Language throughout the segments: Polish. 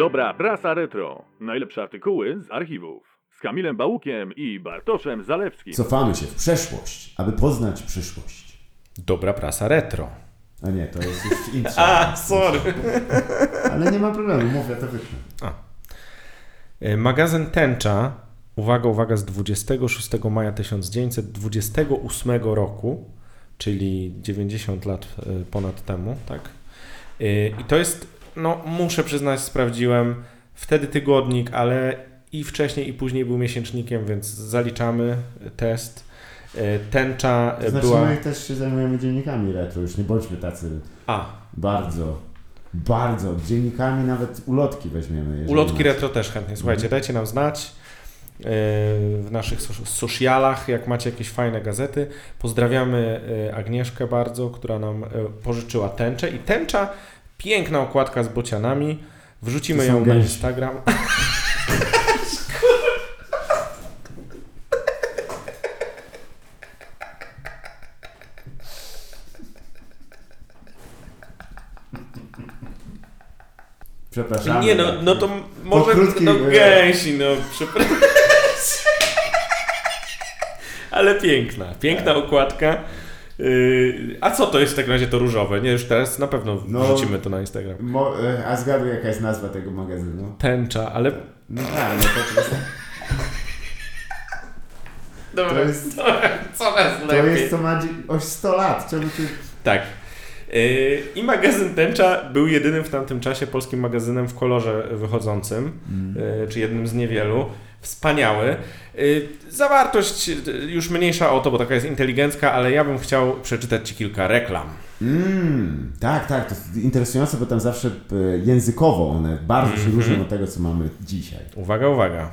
Dobra prasa retro. Najlepsze artykuły z archiwów. Z Kamilem Bałukiem i Bartoszem Zalewskim. Cofamy się w przeszłość, aby poznać przyszłość. Dobra prasa retro. A nie, to jest już w intrze. A, sorry. Ale nie ma problemu, mówię, to wytnę. Y, Magazyn Tęcza, uwaga, uwaga, z 26 maja 1928 roku, czyli 90 lat y, ponad temu, tak? Y, I to jest, no muszę przyznać, sprawdziłem, wtedy tygodnik, ale i wcześniej i później był miesięcznikiem, więc zaliczamy test. Y, Tęcza To znaczy, była... my też się zajmujemy dziennikami retro, już nie bądźmy tacy A, bardzo, bardzo. Dziennikami nawet ulotki weźmiemy. Ulotki macie. retro też chętnie. Słuchajcie, Mhm. dajcie nam znać w naszych so- socialach, jak macie jakieś fajne gazety. Pozdrawiamy Agnieszkę bardzo, która nam pożyczyła tęczę. I tęcza, piękna okładka z bocianami. Wrzucimy ją na. Instagram. Przepraszam. Nie no, no to może krótkim, no gęsi, no przepraszam. Ale piękna, piękna okładka. Yy, a co to jest w takim razie to różowe? Nie, już teraz na pewno No. wrzucimy to na Instagram. Mo, e, a zgaduj jaka jest nazwa tego magazynu? Tęcza, ale... No tak, no to, to jest, Dobra, to jest, coraz to jest co ma oś 100 lat. Czemu ty... Tak. Yy, I magazyn Tęcza był jedynym w tamtym czasie polskim magazynem w kolorze wychodzącym, yy, czy jednym z niewielu. Wspaniały. Yy, Zawartość już mniejsza o to, bo taka jest inteligencka, ale ja bym chciał przeczytać Ci kilka reklam. Mm, tak, tak, to interesujące, bo tam zawsze e, językowo one bardzo się Mhm. różnią od tego, co mamy dzisiaj. Uwaga, uwaga.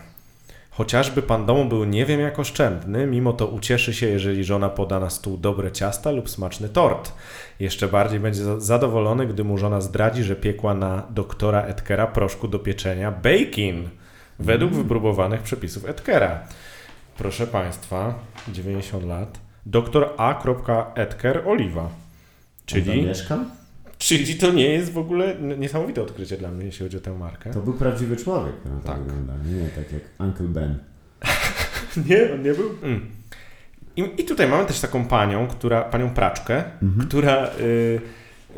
Chociażby pan domu był nie wiem jak oszczędny, mimo to ucieszy się, jeżeli żona poda na stół dobre ciasta lub smaczny tort. Jeszcze bardziej będzie za- zadowolony, gdy mu żona zdradzi, że piekła na doktora Edkera proszku do pieczenia bacon, według wypróbowanych przepisów Edkera. Proszę państwa, 90 lat. Doktor A. Edker Oliwa. Tam Czyli, mieszkam? czyli to nie jest w ogóle niesamowite odkrycie dla mnie, jeśli chodzi o tę markę. To był prawdziwy człowiek, no, tak. Tak. wygląda. Nie tak jak Uncle Ben. Nie, on nie był. Mm. I, I tutaj mamy też taką panią, która, panią praczkę, Mhm. która y,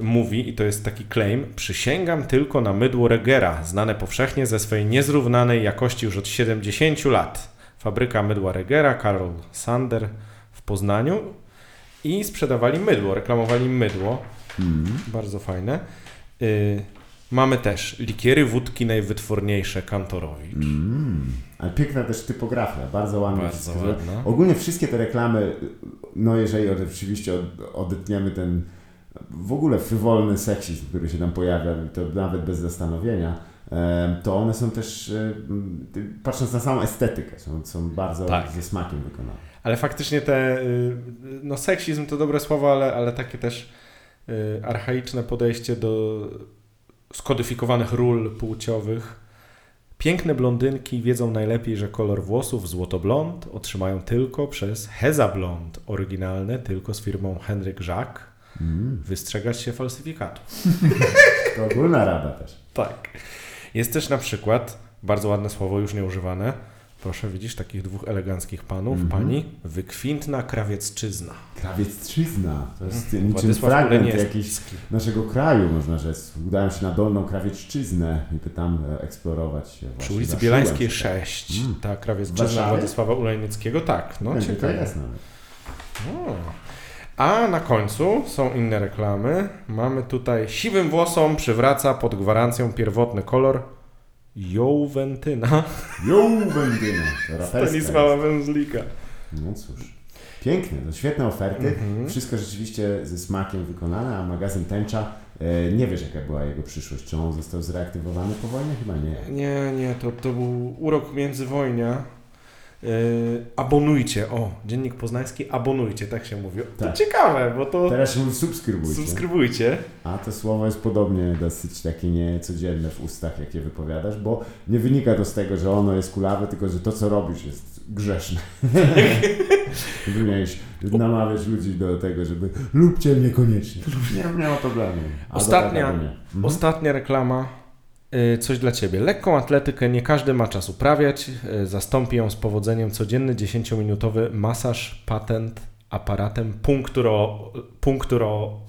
mówi, i to jest taki claim, przysięgam tylko na mydło Regera, znane powszechnie ze swej niezrównanej jakości już od 70 lat. Fabryka mydła Regera, Karol Sander w Poznaniu i sprzedawali mydło, reklamowali mydło. Mm. Bardzo fajne. Y, mamy też likiery wódki najwytworniejsze Kantorowicz. Mm. Ale piękna też typografia, bardzo ładna. Bardzo ładna. Ogólnie wszystkie te reklamy, no jeżeli oczywiście od- odetniemy ten w ogóle frywolny seksizm, który się tam pojawia, to nawet bez zastanowienia, to one są też, patrząc na samą estetykę, są, są bardzo Tak. ze smakiem wykonane. Ale faktycznie te, y, no seksizm to dobre słowo, ale, ale takie też y, archaiczne podejście do skodyfikowanych ról płciowych. Piękne blondynki wiedzą najlepiej, że kolor włosów złotoblond otrzymają tylko przez Heza Blond, oryginalne tylko z firmą Henryk Jacques. Mm. Wystrzegać się falsyfikatu. To ogólna rada też. Tak. Jest też na przykład, bardzo ładne słowo, już nieużywane, proszę, widzisz, takich dwóch eleganckich panów, Mhm. pani, wykwintna krawiecczyzna. Krawiecczyzna, to jest Mhm. niczym Władysław fragment Uleniecki. jakiś naszego kraju, można rzec. Udałem się na Dolną Krawiecczyznę i by tam e, eksplorować. Przy ulicy Bielańskiej się tam. 6, Mm. ta krawiecczyzna? Władysława Ulejnickiego, tak, no to ciekawe. jest nawet. O. A na końcu są inne reklamy. Mamy tutaj siwym włosom przywraca pod gwarancją pierwotny kolor Jouwentyna Jo, Wendyna, to raperska Stanisława jest. Węzlika. No cóż, piękne, to świetne oferty, Mhm. wszystko rzeczywiście ze smakiem wykonane, a magazyn Tęcza, e, nie wiesz jaka była jego przyszłość, czy on został zreaktywowany po wojnie? Chyba nie. Nie, nie, to, to był urok międzywojnia. Yy, abonujcie, o, Dziennik Poznański, abonujcie, tak się mówi. To Tak. ciekawe, bo to Teraz się mówi subskrybujcie, subskrybujcie. a to słowo jest podobnie dosyć takie niecodzienne w ustach, jak je wypowiadasz, bo nie wynika to z tego, że ono jest kulawe, tylko że to, co robisz jest grzeszne. Powinieneś namawiać ludzi do tego, żeby lubcie mnie koniecznie. Nie, ma problemu. Ostatnia- tak. Mhm. Ostatnia reklama Coś dla Ciebie. Lekką atletykę nie każdy ma czas uprawiać. Y, Zastąpi ją z powodzeniem codzienny 10-minutowy masaż patent aparatem punkturo... punkturo...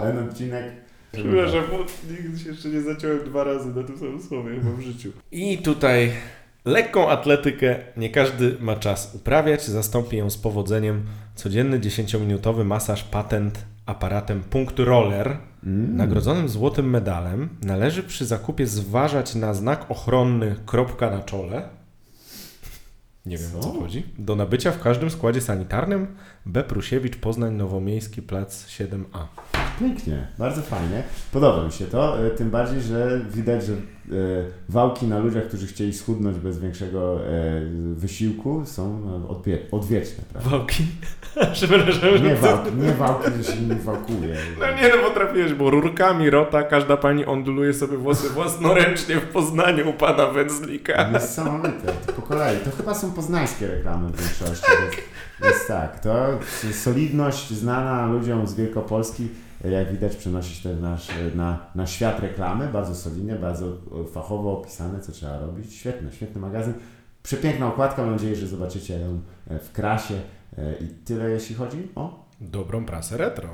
Ten odcinek Przepraszam, bo nigdy się jeszcze nie zaciąłem dwa razy na tym samym słowie chyba w życiu. I tutaj lekką atletykę nie każdy ma czas uprawiać. Zastąpi ją z powodzeniem codzienny 10-minutowy masaż patent aparatem Punkt Roller. Nagrodzonym złotym medalem należy przy zakupie zważać na znak ochronny kropka na czole. Nie wiem o co Co? chodzi. Do nabycia w każdym składzie sanitarnym B. Prusiewicz, Poznań, Nowomiejski, Plac 7A. Pięknie, bardzo fajnie. Podoba mi się to, e, tym bardziej, że widać, że e, wałki na ludziach, którzy chcieli schudnąć bez większego e, wysiłku są odwie, odwieczne, prawda? Wałki? Przepraszam, Nie wałki, nie wałki, że się nimi wałkuje. No nie, no potrafiłeś, bo rurkami rota każda pani onduluje sobie włosy własnoręcznie w Poznaniu u pana Wędzlika. Niesamowite, to po kolei. To chyba są poznańskie reklamy w większości. Więc, więc tak, to solidność znana ludziom z Wielkopolski, jak widać, przenosi się też nasz, na, na świat reklamy. Bardzo solidnie, bardzo fachowo opisane, co trzeba robić. Świetny, świetny magazyn. Przepiękna okładka, mam nadzieję, że zobaczycie ją w krasie. I tyle, jeśli chodzi o Dobrą prasę retro.